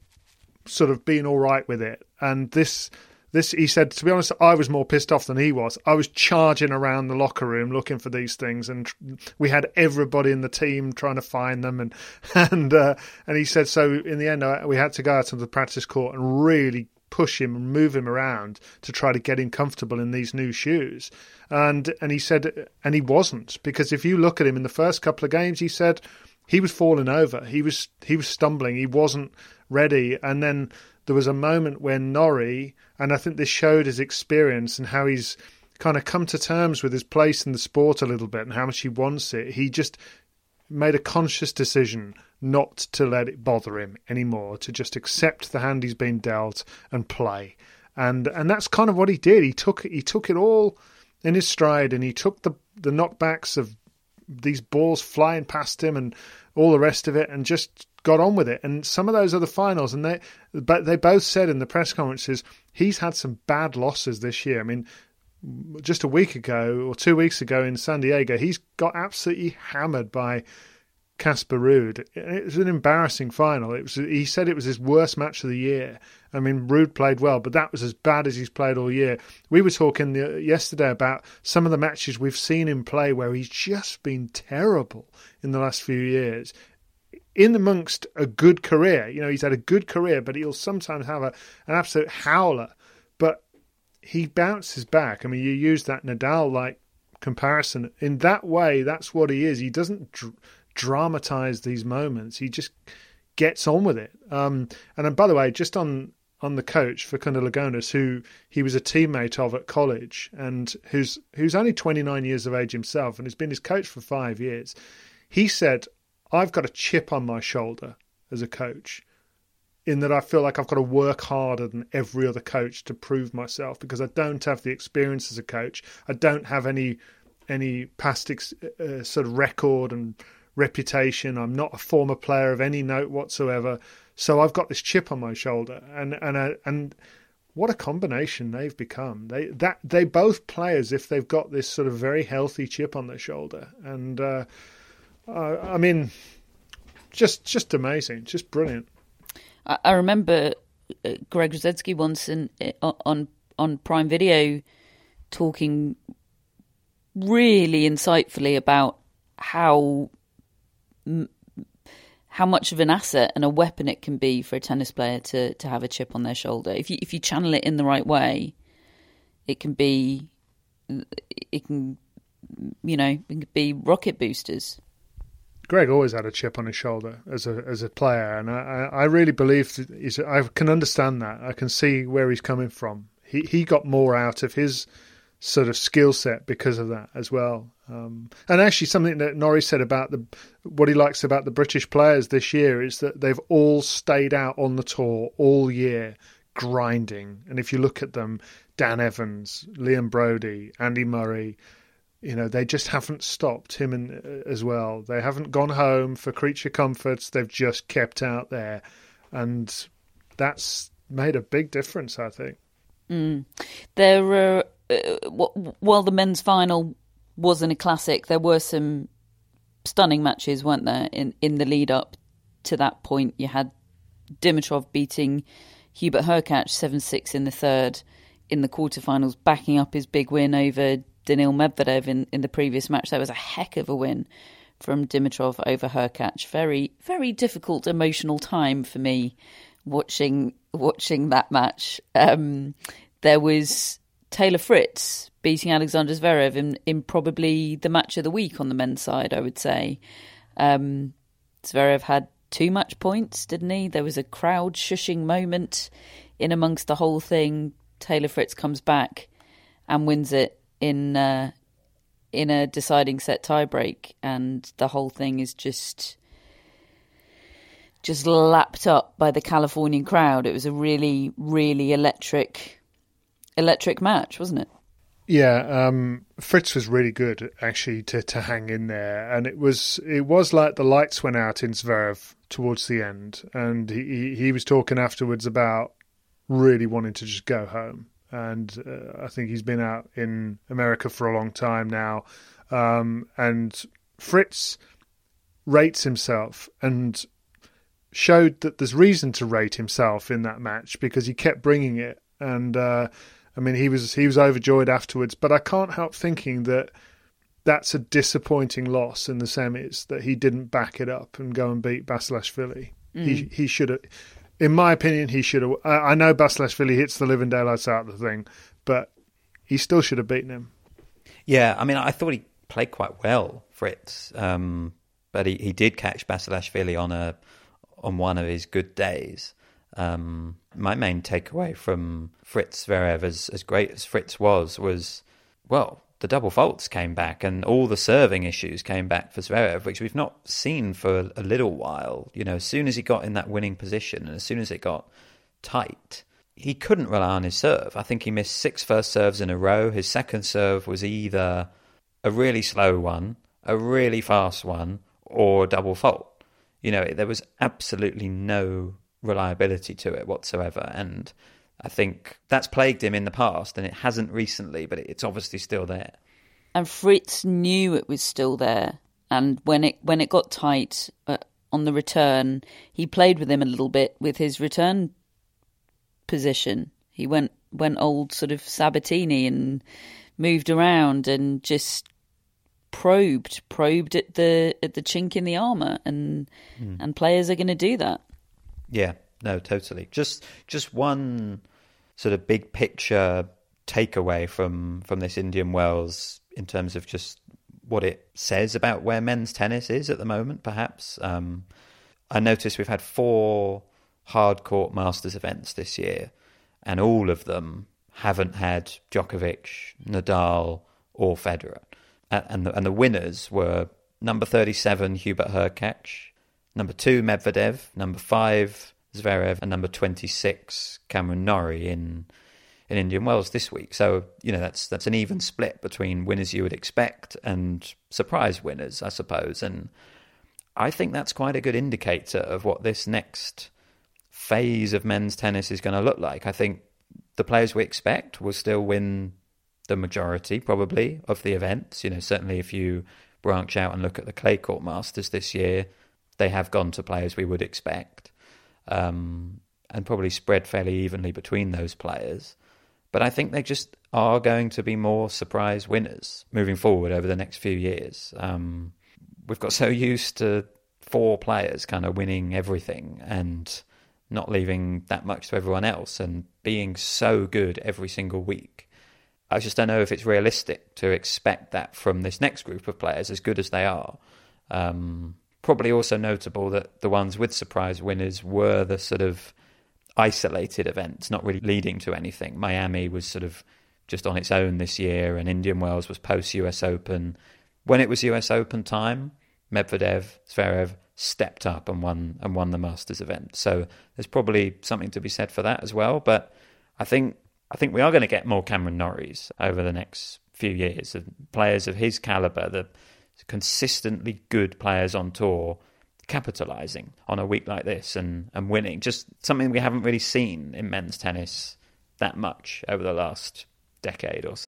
sort of being all right with it. And this this he said to be honest i was more pissed off than he was i was charging around the locker room looking for these things and we had everybody in the team trying to find them and (laughs) and uh, and he said so in the end uh, we had to go out to the practice court and really push him and move him around to try to get him comfortable in these new shoes. And and he said and he wasn't because if you look at him in the first couple of games he said he was falling over. He was he was stumbling. He wasn't ready. And then there was a moment when Norrie, and I think this showed his experience and how he's kind of come to terms with his place in the sport a little bit and how much he wants it. He just made a conscious decision not to let it bother him anymore, to just accept the hand he's been dealt and play. And and that's kind of what he did. He took he took it all in his stride and he took the the knockbacks of these balls flying past him and all the rest of it and just got on with it. And some of those are the finals, and they but they both said in the press conferences he's had some bad losses this year. I mean, just a week ago or two weeks ago in San Diego, he's got absolutely hammered by Casper Ruud. It was an embarrassing final. It was. He said it was his worst match of the year. I mean, Ruud played well, but that was as bad as he's played all year. We were talking the, yesterday about some of the matches we've seen him play where he's just been terrible in the last few years in amongst a good career. You know, he's had a good career, but he'll sometimes have a, an absolute howler. He bounces back. I mean, you use that Nadal like comparison. In that way, that's what he is. He doesn't dr- dramatize these moments, he just gets on with it. Um, and by the way, just on on the coach Facundo Lugones, who he was a teammate of at college, and who's who's only 29 years of age himself, and has been his coach for five years. He said, I've got a chip on my shoulder as a coach in that I feel like I've got to work harder than every other coach to prove myself because I don't have the experience as a coach. I don't have any any past ex, uh, sort of record and reputation. I'm not a former player of any note whatsoever. So I've got this chip on my shoulder, and and uh, and what a combination they've become. They that they both play as if they've got this sort of very healthy chip on their shoulder, and uh, uh, I mean, just just amazing, just brilliant. I, I remember uh, Greg Rusedski once in, on on Prime Video talking really insightfully about how how much of an asset and a weapon it can be for a tennis player to to have a chip on their shoulder. If you if you channel it in the right way, it can be it can you know it can be rocket boosters. Greg always had a chip on his shoulder as a as a player, and I, I really believe he's, I can understand that. I can see where he's coming from. He he got more out of his sort of skill set because of that as well. Um, and actually, something that Norrie said about the what he likes about the British players this year is that they've all stayed out on the tour all year, grinding. And if you look at them, Dan Evans, Liam Broady, Andy Murray, you know they just haven't stopped him and uh, as well. They haven't gone home for creature comforts. They've just kept out there, and that's made a big difference. I think. Mm. There were uh, while the men's final wasn't a classic, there were some stunning matches, weren't there? In in the lead up to that point, you had Dimitrov beating Hubert Hurkacz seven six in the third in the quarterfinals, backing up his big win over Daniil Medvedev in, in the previous match. That was a heck of a win from Dimitrov over Hurkacz. Very, very difficult emotional time for me watching watching that match. Um, there was Taylor Fritz beating Alexander Zverev in, in probably the match of the week on the men's side, I would say. Um, Zverev had too much points, didn't he? There was a crowd shushing moment in amongst the whole thing. Taylor Fritz comes back and wins it in uh, in a deciding set tiebreak, and the whole thing is just just lapped up by the Californian crowd. It was a really, really electric electric match, wasn't it? Yeah, um, Fritz was really good actually to, to hang in there, and it was it was like the lights went out in Zverev towards the end, and he he was talking afterwards about really wanting to just go home, and uh, I think he's been out in America for a long time now, um, and Fritz rates himself and showed that there's reason to rate himself in that match because he kept bringing it and. Uh, I mean, he was he was overjoyed afterwards, but I can't help thinking that that's a disappointing loss in the semis that he didn't back it up and go and beat Basilashvili. Mm. He he should have, in my opinion, he should have. I, I know Basilashvili hits the living daylights out of the thing, but he still should have beaten him. Yeah, I mean, I thought he played quite well, Fritz, um, but he, he did catch Basilashvili on a on one of his good days. Um, my main takeaway from Fritz Zverev, as, as great as Fritz was, was, well, the double faults came back and all the serving issues came back for Zverev, which we've not seen for a little while. You know, as soon as he got in that winning position and as soon as it got tight, he couldn't rely on his serve. I think he missed six first serves in a row. His second serve was either a really slow one, a really fast one, or double fault. You know, there was absolutely no reliability to it whatsoever. And I think that's plagued him in the past, and it hasn't recently, but it's obviously still there. And Fritz knew it was still there, and when it when it got tight uh, on the return, he played with him a little bit with his return position. He went went old sort of Sabatini and moved around and just probed probed at the at the chink in the armor, and mm. and players are going to do that. Yeah, no, totally. Just just one sort of big picture takeaway from from this Indian Wells in terms of just what it says about where men's tennis is at the moment. Perhaps um, I noticed we've had four hard court Masters events this year, and all of them haven't had Djokovic, Nadal, or Federer, and the, and the winners were number thirty-seven Hubert Hurkacz, Number two, Medvedev. Number five, Zverev. And number 26, Cameron Norrie in in Indian Wells this week. So, you know, that's that's an even split between winners you would expect and surprise winners, I suppose. And I think that's quite a good indicator of what this next phase of men's tennis is going to look like. I think the players we expect will still win the majority, probably, of the events. You know, certainly if you branch out and look at the clay court masters this year, they have gone to players we would expect, um, and probably spread fairly evenly between those players. But I think they just are going to be more surprise winners moving forward over the next few years. Um, we've got so used to four players kind of winning everything and not leaving that much to everyone else and being so good every single week. I just don't know if it's realistic to expect that from this next group of players, as good as they are. Um, probably also notable that the ones with surprise winners were the sort of isolated events, not really leading to anything. Miami was sort of just on its own this year, and Indian Wells was post US Open. When it was US Open time, Medvedev, Zverev stepped up and won and won the Masters event. So there's probably something to be said for that as well. But I think I think we are going to get more Cameron Norries over the next few years of players of his caliber. The consistently good players on tour capitalizing on a week like this and, and winning. Just something we haven't really seen in men's tennis that much over the last decade or so.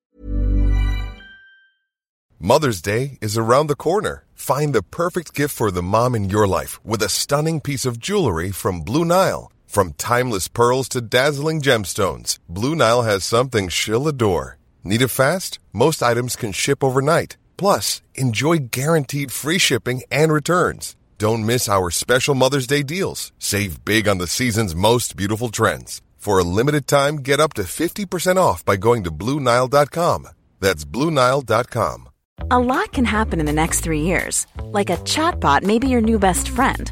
Mother's Day is around the corner. Find the perfect gift for the mom in your life with a stunning piece of jewelry from Blue Nile. From timeless pearls to dazzling gemstones, Blue Nile has something she'll adore. Need it fast? Most items can ship overnight. Plus, enjoy guaranteed free shipping and returns. Don't miss our special Mother's Day deals. Save big on the season's most beautiful trends. For a limited time, get up to 50% off by going to Bluenile.com. That's Bluenile.com. A lot can happen in the next three years. Like a chatbot may be your new best friend.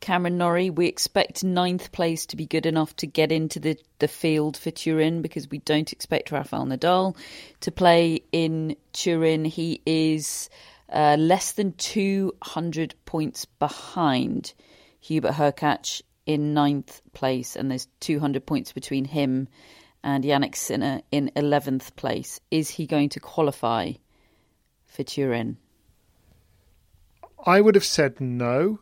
Cameron Norrie, we expect ninth place to be good enough to get into the, the field for Turin because we don't expect Rafael Nadal to play in Turin. He is uh, less than 200 points behind Hubert Hurkacz in ninth place, and there's 200 points between him and Jannik Sinner in 11th place. Is he going to qualify for Turin? I would have said no.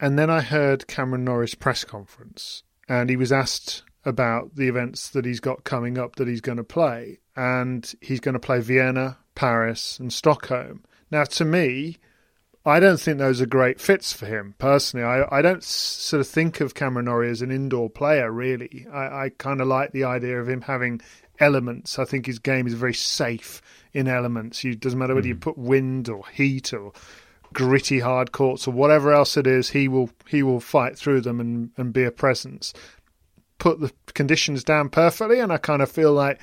And then I heard Cameron Norrie's press conference, and he was asked about the events that he's got coming up that he's going to play. And he's going to play Vienna, Paris, and Stockholm. Now, to me, I don't think those are great fits for him personally. I, I don't sort of think of Cameron Norrie as an indoor player, really. I, I kind of like the idea of him having elements. I think his game is very safe in elements. It doesn't matter whether you hmm. put wind or heat or gritty hard courts or whatever else it is, he will he will fight through them and, and be a presence. Put the conditions down perfectly, and I kind of feel like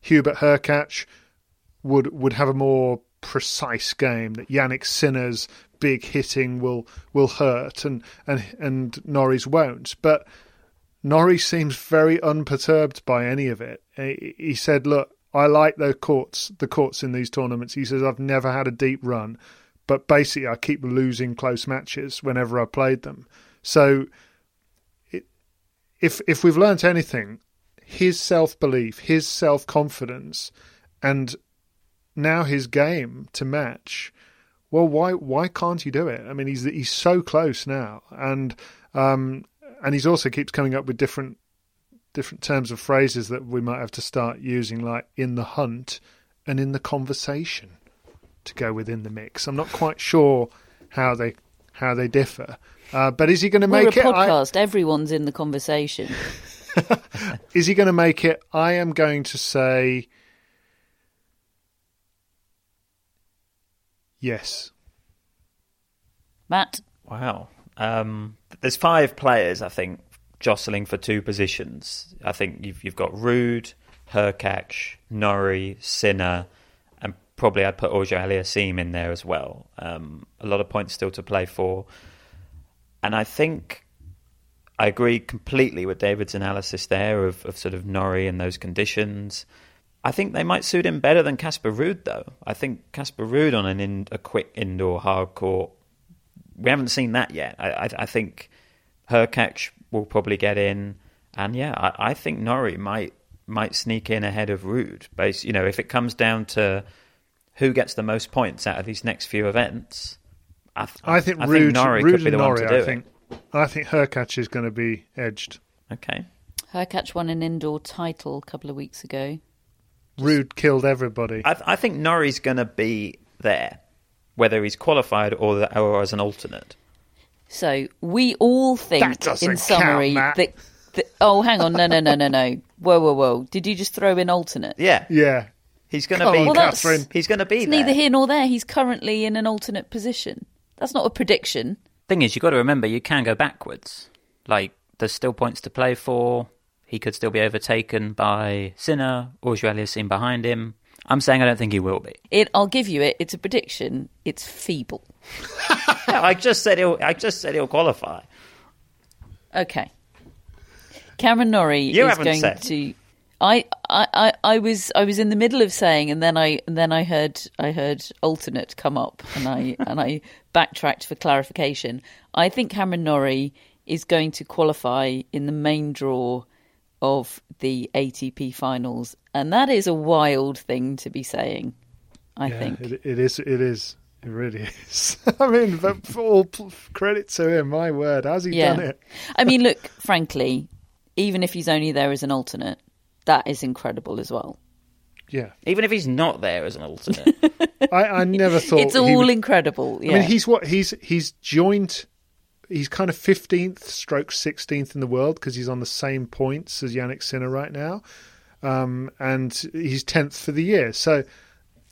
Hubert Hurkacz would would have a more precise game. That Jannik Sinner's big hitting will will hurt, and and and Norrie's won't. But Norrie seems very unperturbed by any of it. He said, "Look, I like the courts, the courts in these tournaments." He says, "I've never had a deep run." But basically I keep losing close matches whenever I played them. So it, if if we've learnt anything, his self belief, his self confidence, and now his game to match. Well, why why can't he do it? I mean, he's he's so close now, and um, and he's also keeps coming up with different different terms of phrases that we might have to start using, like in the hunt and in the conversation to go within the mix. I'm not quite sure how they how they differ. Uh, but is he going to make We're a it? podcast. I... Everyone's in the conversation. (laughs) is he going to make it? I am going to say yes. Matt. Wow. Um, there's five players, I think, jostling for two positions. I think you've you've got Ruud, Hurkacz, Norrie, Sinner, probably I'd put Auger-Aliassime in there as well. Um, a lot of points still to play for. And I think I agree completely with David's analysis there of, of sort of Norrie and those conditions. I think they might suit him better than Casper Ruud, though. I think Casper Ruud on an in, a quick indoor hard court, we haven't seen that yet. I, I, I think Hurkacz will probably get in, and yeah, I, I think Norrie might might sneak in ahead of Ruud. But you know, if it comes down to who gets the most points out of these next few events. I, th- I think I Ruud, think Norrie Ruud could be the Norrie, one to do I think, it. I think Hurkacz is going to be edged. Okay. Hurkacz won an indoor title a couple of weeks ago. Ruud killed everybody. I, I think Norrie's going to be there, whether he's qualified or, the, or as an alternate. So we all think, in summary, count, that, that. Oh, hang on! No, no, no, no, no! Whoa, whoa, whoa! Did you just throw in alternate? Yeah. Yeah. He's going to be. On, well, Catherine. He's going to be it's there. neither here nor there. He's currently in an alternate position. That's not a prediction. Thing is, you've got to remember you can go backwards. Like there's still points to play for. he could still be overtaken by Sinner or seen behind him. I'm saying I don't think he will be. It, I'll give you it. It's a prediction. It's feeble. (laughs) I just said he'll. I just said he'll qualify. Okay. Cameron Norrie you is going said. to. I, I, I, was I was in the middle of saying, and then I and then I heard I heard alternate come up, and I (laughs) and I backtracked for clarification. I think Cameron Norrie is going to qualify in the main draw of the ATP finals, and that is a wild thing to be saying. I yeah, think it, it is. It is. It really is. (laughs) I mean, but all credit to him. My word, how's he yeah. done it? I mean, (laughs) look, frankly, even if he's only there as an alternate, that is incredible as well. Yeah. Even if he's not there as an alternate, (laughs) I, I never thought it's all would, incredible. Yeah. I mean, he's what he's he's joined. He's kind of fifteenth, stroke sixteenth in the world because he's on the same points as Jannik Sinner right now, um, and he's tenth for the year. So,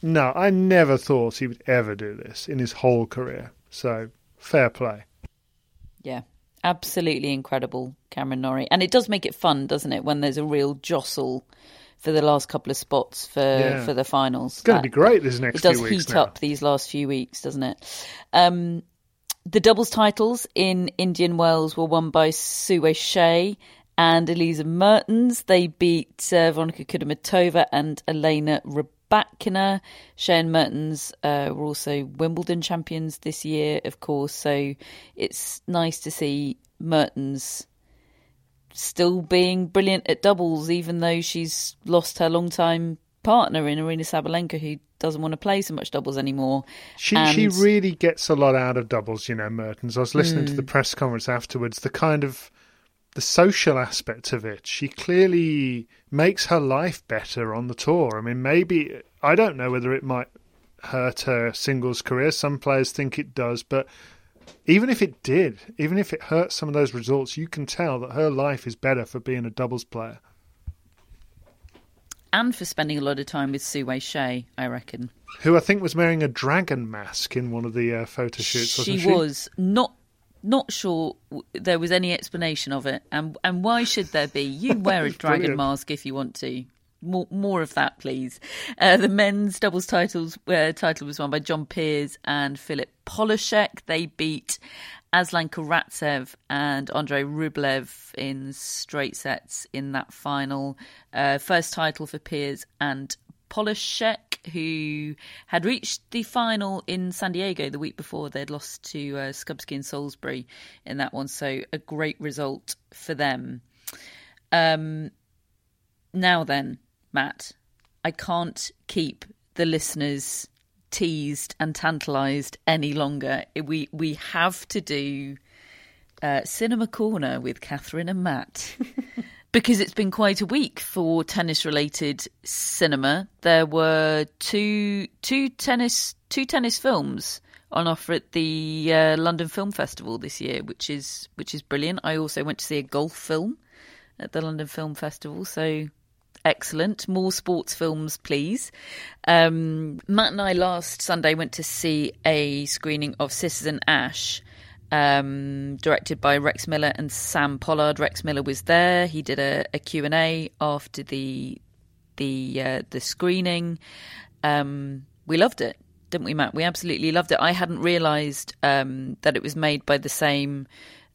no, I never thought he would ever do this in his whole career. So, fair play. Yeah, absolutely incredible, Cameron Norrie, and it does make it fun, doesn't it, when there's a real jostle for the last couple of spots for Yeah. for the finals. It's going to be great this next It does heat now. up these last few weeks, doesn't it? Um, the doubles titles in Indian Wells were won by Sue Hsieh and Elise Mertens. They beat uh, Veronika Kudermetova and Elena. Hsieh and Mertens uh, were also Wimbledon champions this year, of course, so it's nice to see Mertens still being brilliant at doubles, even though she's lost her long-time partner in Aryna Sabalenka, who doesn't want to play so much doubles anymore. She And- she really gets a lot out of doubles, you know, Mertens. I was listening Hmm. to the press conference afterwards. The kind of the social aspect of it. She clearly makes her life better on the tour. I mean, maybe I don't know whether it might hurt her singles career. Some players think it does, but even if it did, even if it hurts some of those results, you can tell that her life is better for being a doubles player. and for spending a lot of time with Sue Hsieh, I reckon. Who I think was wearing a dragon mask in one of the uh, photo shoots, she she? was not not sure w- there was any explanation of it, and and why should there be? You (laughs) wear a dragon mask if you want to. More, more of that, please. Uh, the men's doubles titles uh, title was won by John Peers and Filip Polášek. They beat Aslan Karatsev and Andrei Rublev in straight sets in that final. Uh, first title for Peers and Polášek, who had reached the final in San Diego the week before. They'd lost to uh, Skupski and Salisbury in that one, so a great result for them. Um, now then, Matt, I can't keep the listeners teased and tantalised any longer. We we have to do uh, Cinema Corner with Catherine and Matt. (laughs) because it's been quite a week for tennis related cinema. There were two two tennis two tennis films on offer at the uh, London Film Festival this year, which is which is brilliant. I also went to see a golf film at the London Film Festival, so excellent. More sports films, please. Um, Matt and I last Sunday went to see a screening of Citizen Ashe, um, directed by Rex Miller and Sam Pollard. Rex Miller was there. He did a, a Q&A after the the uh, the screening. Um, we loved it, didn't we, Matt? We absolutely loved it. I hadn't realised um, that it was made by the same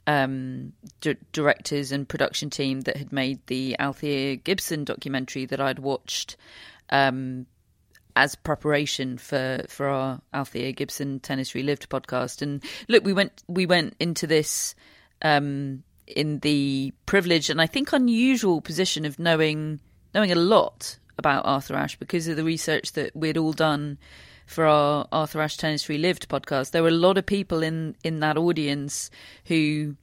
um, d- directors and production team that had made the Althea Gibson documentary that I'd watched um, as preparation for for our Althea Gibson Tennis Relived podcast. And look, we went we went into this um, in the privileged and I think unusual position of knowing knowing a lot about Arthur Ashe because of the research that we'd all done for our Arthur Ashe Tennis Relived podcast. There were a lot of people in in that audience who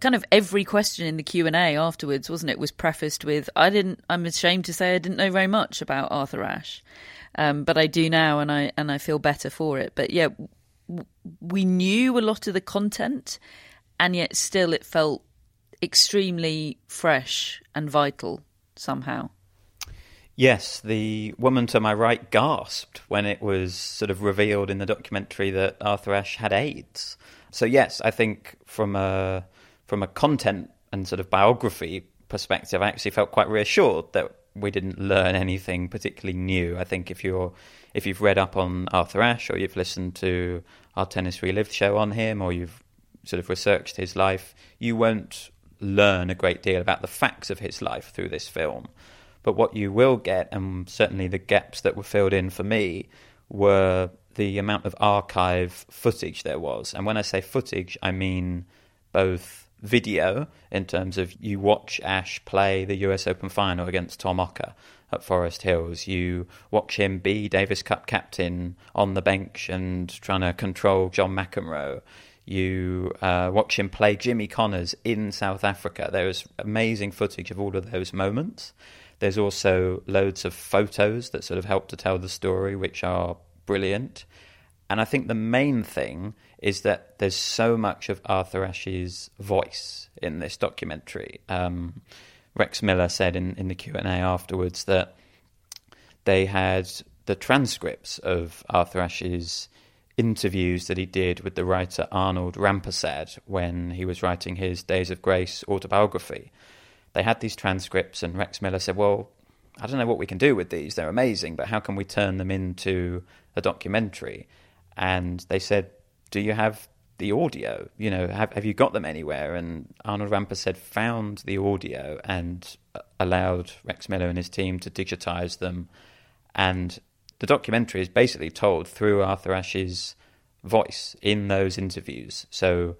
kind of every question in the q&a afterwards wasn't it was prefaced with i didn't i'm ashamed to say i didn't know very much about arthur ashe. Um, but i do now and i and i feel better for it. But yeah w- we knew a lot of the content and yet still it felt extremely fresh and vital somehow. Yes, the woman to my right gasped when it was sort of revealed in the documentary that Arthur Ashe had AIDS. So yes, I think from a from a content and sort of biography perspective, I actually felt quite reassured that we didn't learn anything particularly new. I think if you're if you've read up on Arthur Ashe or you've listened to our Tennis Relived show on him or you've sort of researched his life, you won't learn a great deal about the facts of his life through this film. But what you will get, and certainly the gaps that were filled in for me, were the amount of archive footage there was. And when I say footage, I mean both video in terms of you watch Ashe play the US Open final against Tom Okker at Forest Hills. You watch him be Davis Cup captain on the bench and trying to control John McEnroe. You uh, watch him play Jimmy Connors in South Africa. There is amazing footage of all of those moments. There's also loads of photos that sort of help to tell the story, which are brilliant. And I think the main thing is that there's so much of Arthur Ashe's voice in this documentary. Um, Rex Miller said in, in the Q and A afterwards that they had the transcripts of Arthur Ashe's interviews that he did with the writer Arnold Rampersad when he was writing his Days of Grace autobiography. They had these transcripts, and Rex Miller said, Well, I don't know what we can do with these. They're amazing, but how can we turn them into a documentary? And they said, Do you have the audio? You know, have, have you got them anywhere? And Arnold Rampersad found the audio and uh, allowed Rex Miller and his team to digitize them. And the documentary is basically told through Arthur Ashe's voice in those interviews. So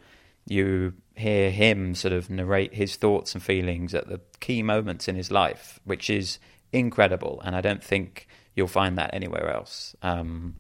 you hear him sort of narrate his thoughts and feelings at the key moments in his life, which is incredible. And I don't think you'll find that anywhere else. Um,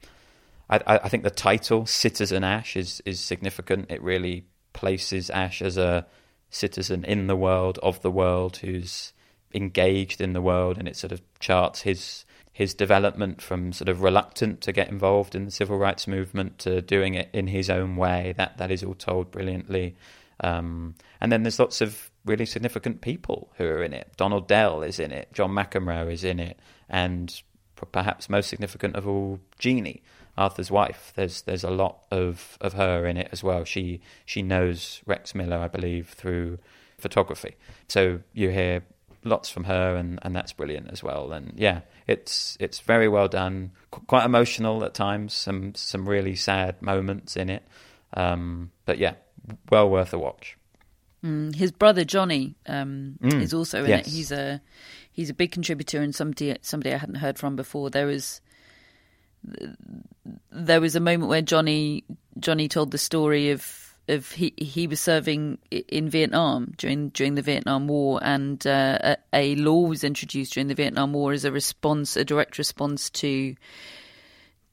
I, I, think the title "Citizen Ashe" is is significant. It really places Ashe as a citizen in the world of the world who's engaged in the world, and it sort of charts his his development from sort of reluctant to get involved in the civil rights movement to doing it in his own way. That that is all told brilliantly. Um, and then there's lots of really significant people who are in it. Donald Dell is in it. John McEnroe is in it, and perhaps most significant of all, Jeannie, Arthur's wife. There's there's a lot of, of her in it as well. She she knows Rex Miller, I believe, through photography. So you hear lots from her, and, and that's brilliant as well. And yeah, it's it's very well done. Qu- quite emotional at times. Some some really sad moments in it. Um, but yeah, well worth a watch. Mm, his brother Johnny um, Mm, is also in yes. it. He's a he's a big contributor and somebody somebody I hadn't heard from before. There was there was a moment where Johnny Johnny told the story of of he he was serving in Vietnam during during the Vietnam War, and uh, a, a law was introduced during the Vietnam War as a response, a direct response to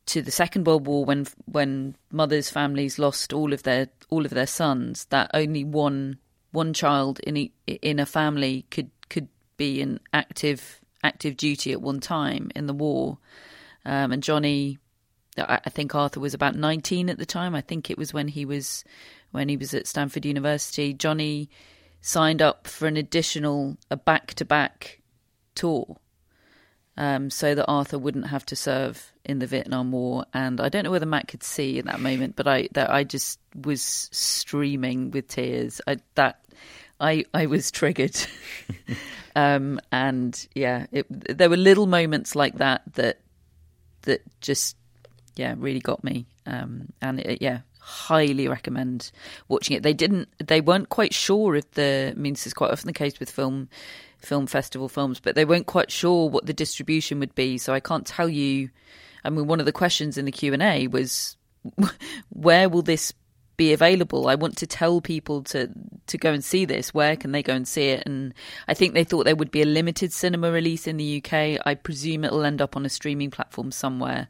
to the Second World War when when mothers' families lost all of their all of their sons. That only one one child in a, in a family could could be in active active duty at one time in the war. Um, and Johnny, I I think Arthur was about nineteen at the time. I think it was when he was when he was at Stanford University. Johnny signed up for an additional a back to back tour um, so that Arthur wouldn't have to serve in the Vietnam War. And I don't know whether Matt could see in that moment, but I that I just was streaming with tears. I that I I was triggered, (laughs) um, and yeah, it, there were little moments like that that that just yeah really got me. Um, and it, yeah, highly recommend watching it. They didn't, they weren't quite sure if the. I mean, this is quite often the case with film film festival films, but they weren't quite sure what the distribution would be. So I can't tell you. I mean, one of the questions in the Q and A was, (laughs) where will this be available? I want to tell people to to go and see this. Where can they go and see it? And I think they thought there would be a limited cinema release in the UK. I presume it'll end up on a streaming platform somewhere.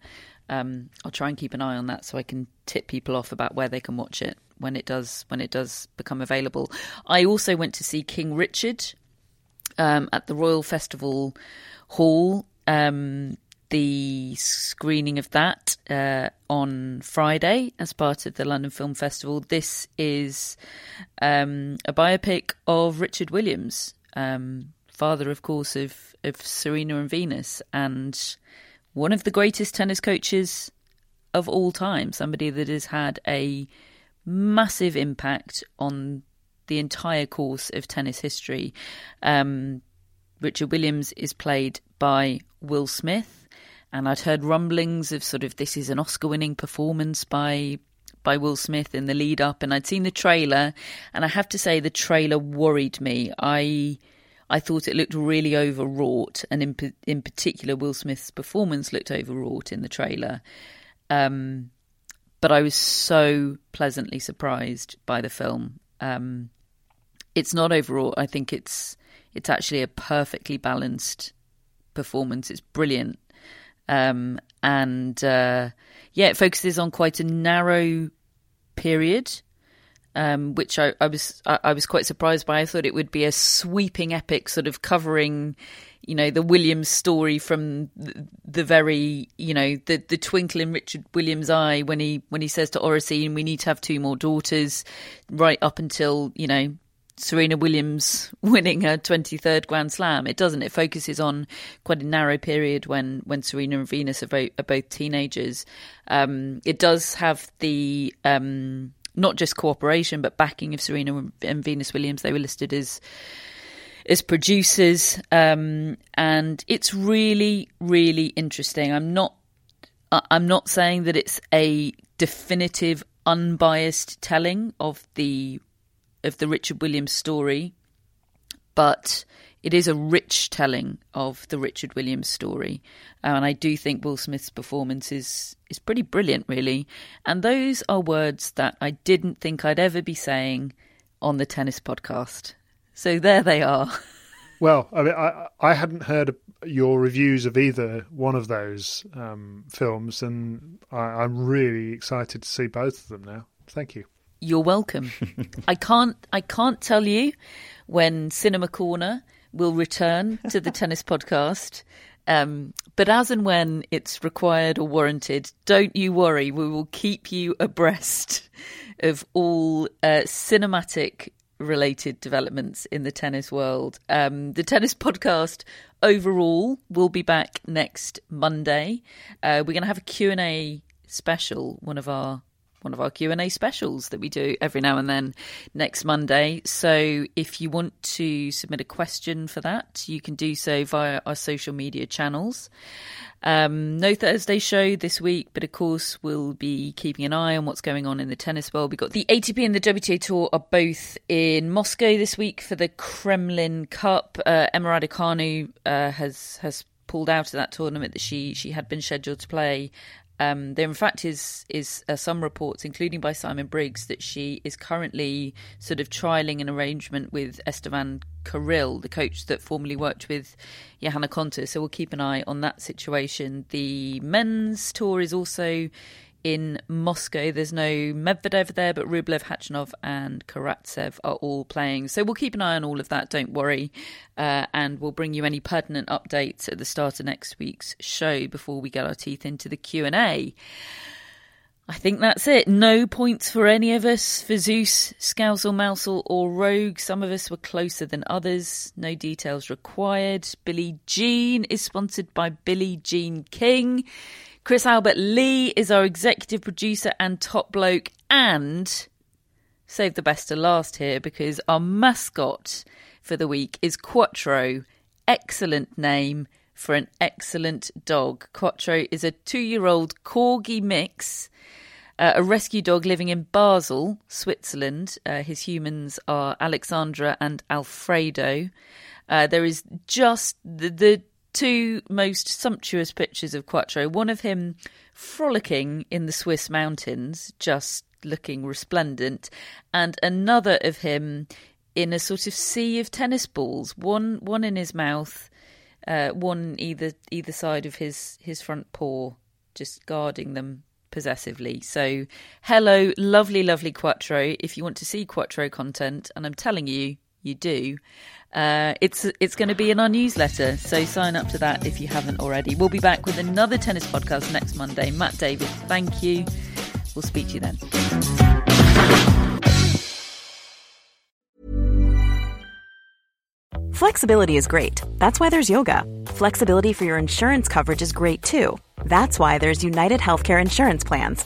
Um, I'll try and keep an eye on that so I can tip people off about where they can watch it when it does when it does become available. I also went to see King Richard um, at the Royal Festival Hall. Um, the screening of that uh, on Friday as part of the London Film Festival. This is um, a biopic of Richard Williams, um, father, of course, of, of Serena and Venus, and one of the greatest tennis coaches of all time. Somebody that has had a massive impact on the entire course of tennis history. Um, Richard Williams is played by Will Smith, and I'd heard rumblings of sort of this is an Oscar-winning performance by by Will Smith in the lead up, and I'd seen the trailer, and I have to say the trailer worried me. I I thought it looked really overwrought, and in in particular, Will Smith's performance looked overwrought in the trailer. Um, but I was so pleasantly surprised by the film. Um, it's not overwrought. I think it's it's actually a perfectly balanced performance. It's brilliant, um, and uh, yeah, it focuses on quite a narrow period um, which I, I was I, I, was quite surprised by. I thought it would be a sweeping epic, sort of covering, you know, the Williams story from the, the very, you know, the the twinkle in Richard Williams' eye when he when he says to Oracene, "We need to have two more daughters," right up until you know Serena Williams winning her 23rd Grand Slam. It doesn't. It focuses on quite a narrow period when, when Serena and Venus are, both, are both teenagers. Um, it does have the um, not just cooperation but backing of Serena and Venus Williams. They were listed as as producers, um, and it's really really interesting. I'm not I'm not saying that it's a definitive unbiased telling of the of the Richard Williams story, but it is a rich telling of the Richard Williams story, uh, and I do think Will Smith's performance is is pretty brilliant, really. And those are words that I didn't think I'd ever be saying on the tennis podcast. So there they are. (laughs) Well, I mean, I I hadn't heard your reviews of either one of those um, films, and I, I'm really excited to see both of them now. Thank you. You're welcome. (laughs) I can't I can't tell you when Cinema Corner will return to the (laughs) tennis podcast. Um, but as and when it's required or warranted, don't you worry. We will keep you abreast of all uh, cinematic related developments in the tennis world. Um, the tennis podcast overall will be back next Monday. Uh, we're going to have a Q&A special, one of our one of our Q&A specials that we do every now and then next Monday. So if you want to submit a question for that, you can do so via our social media channels. Um, no Thursday show this week, but of course we'll be keeping an eye on what's going on in the tennis world. We've got the ATP and the WTA Tour are both in Moscow this week for the Kremlin Cup. Uh, Emma Raducanu uh, has has pulled out of that tournament that she she had been scheduled to play um, there, in fact, is is uh, some reports, including by Simon Briggs, that she is currently sort of trialing an arrangement with Esteban Carril, the coach that formerly worked with Johanna Konta. So we'll keep an eye on that situation. The men's tour is also in Moscow. There's no Medvedev there, but Rublev, Khachanov, and Karatsev are all playing. So we'll keep an eye on all of that. Don't worry, uh, and we'll bring you any pertinent updates at the start of next week's show before we get our teeth into the Q and A. I think that's it. No points for any of us for Zeus, Scousel, Mousel, or Rogue. Some of us were closer than others. No details required. Billie Jean is sponsored by Billie Jean King. Chris Albert Lee is our executive producer and top bloke, and save the best to last here because our mascot for the week is Quattro. Excellent name for an excellent dog. Quattro is a two year old corgi mix. Uh, a rescue dog living in Basel, Switzerland. Uh, his humans are Alexandra and Alfredo. Uh, there is just the, the two most sumptuous pictures of Quattro. One of him frolicking in the Swiss mountains, just looking resplendent, and another of him in a sort of sea of tennis balls. One one in his mouth, uh, one either either side of his his front paw, just guarding them possessively. So, hello, lovely, lovely Quattro. If you want to see Quattro content, and I'm telling you, you do. Uh, it's it's going to be in our newsletter, so sign up to that if you haven't already. We'll be back with another tennis podcast next Monday. Matt David, thank you. We'll speak to you then. Flexibility is great. That's why there's yoga. Flexibility for your insurance coverage is great too. That's why there's United Healthcare Insurance Plans.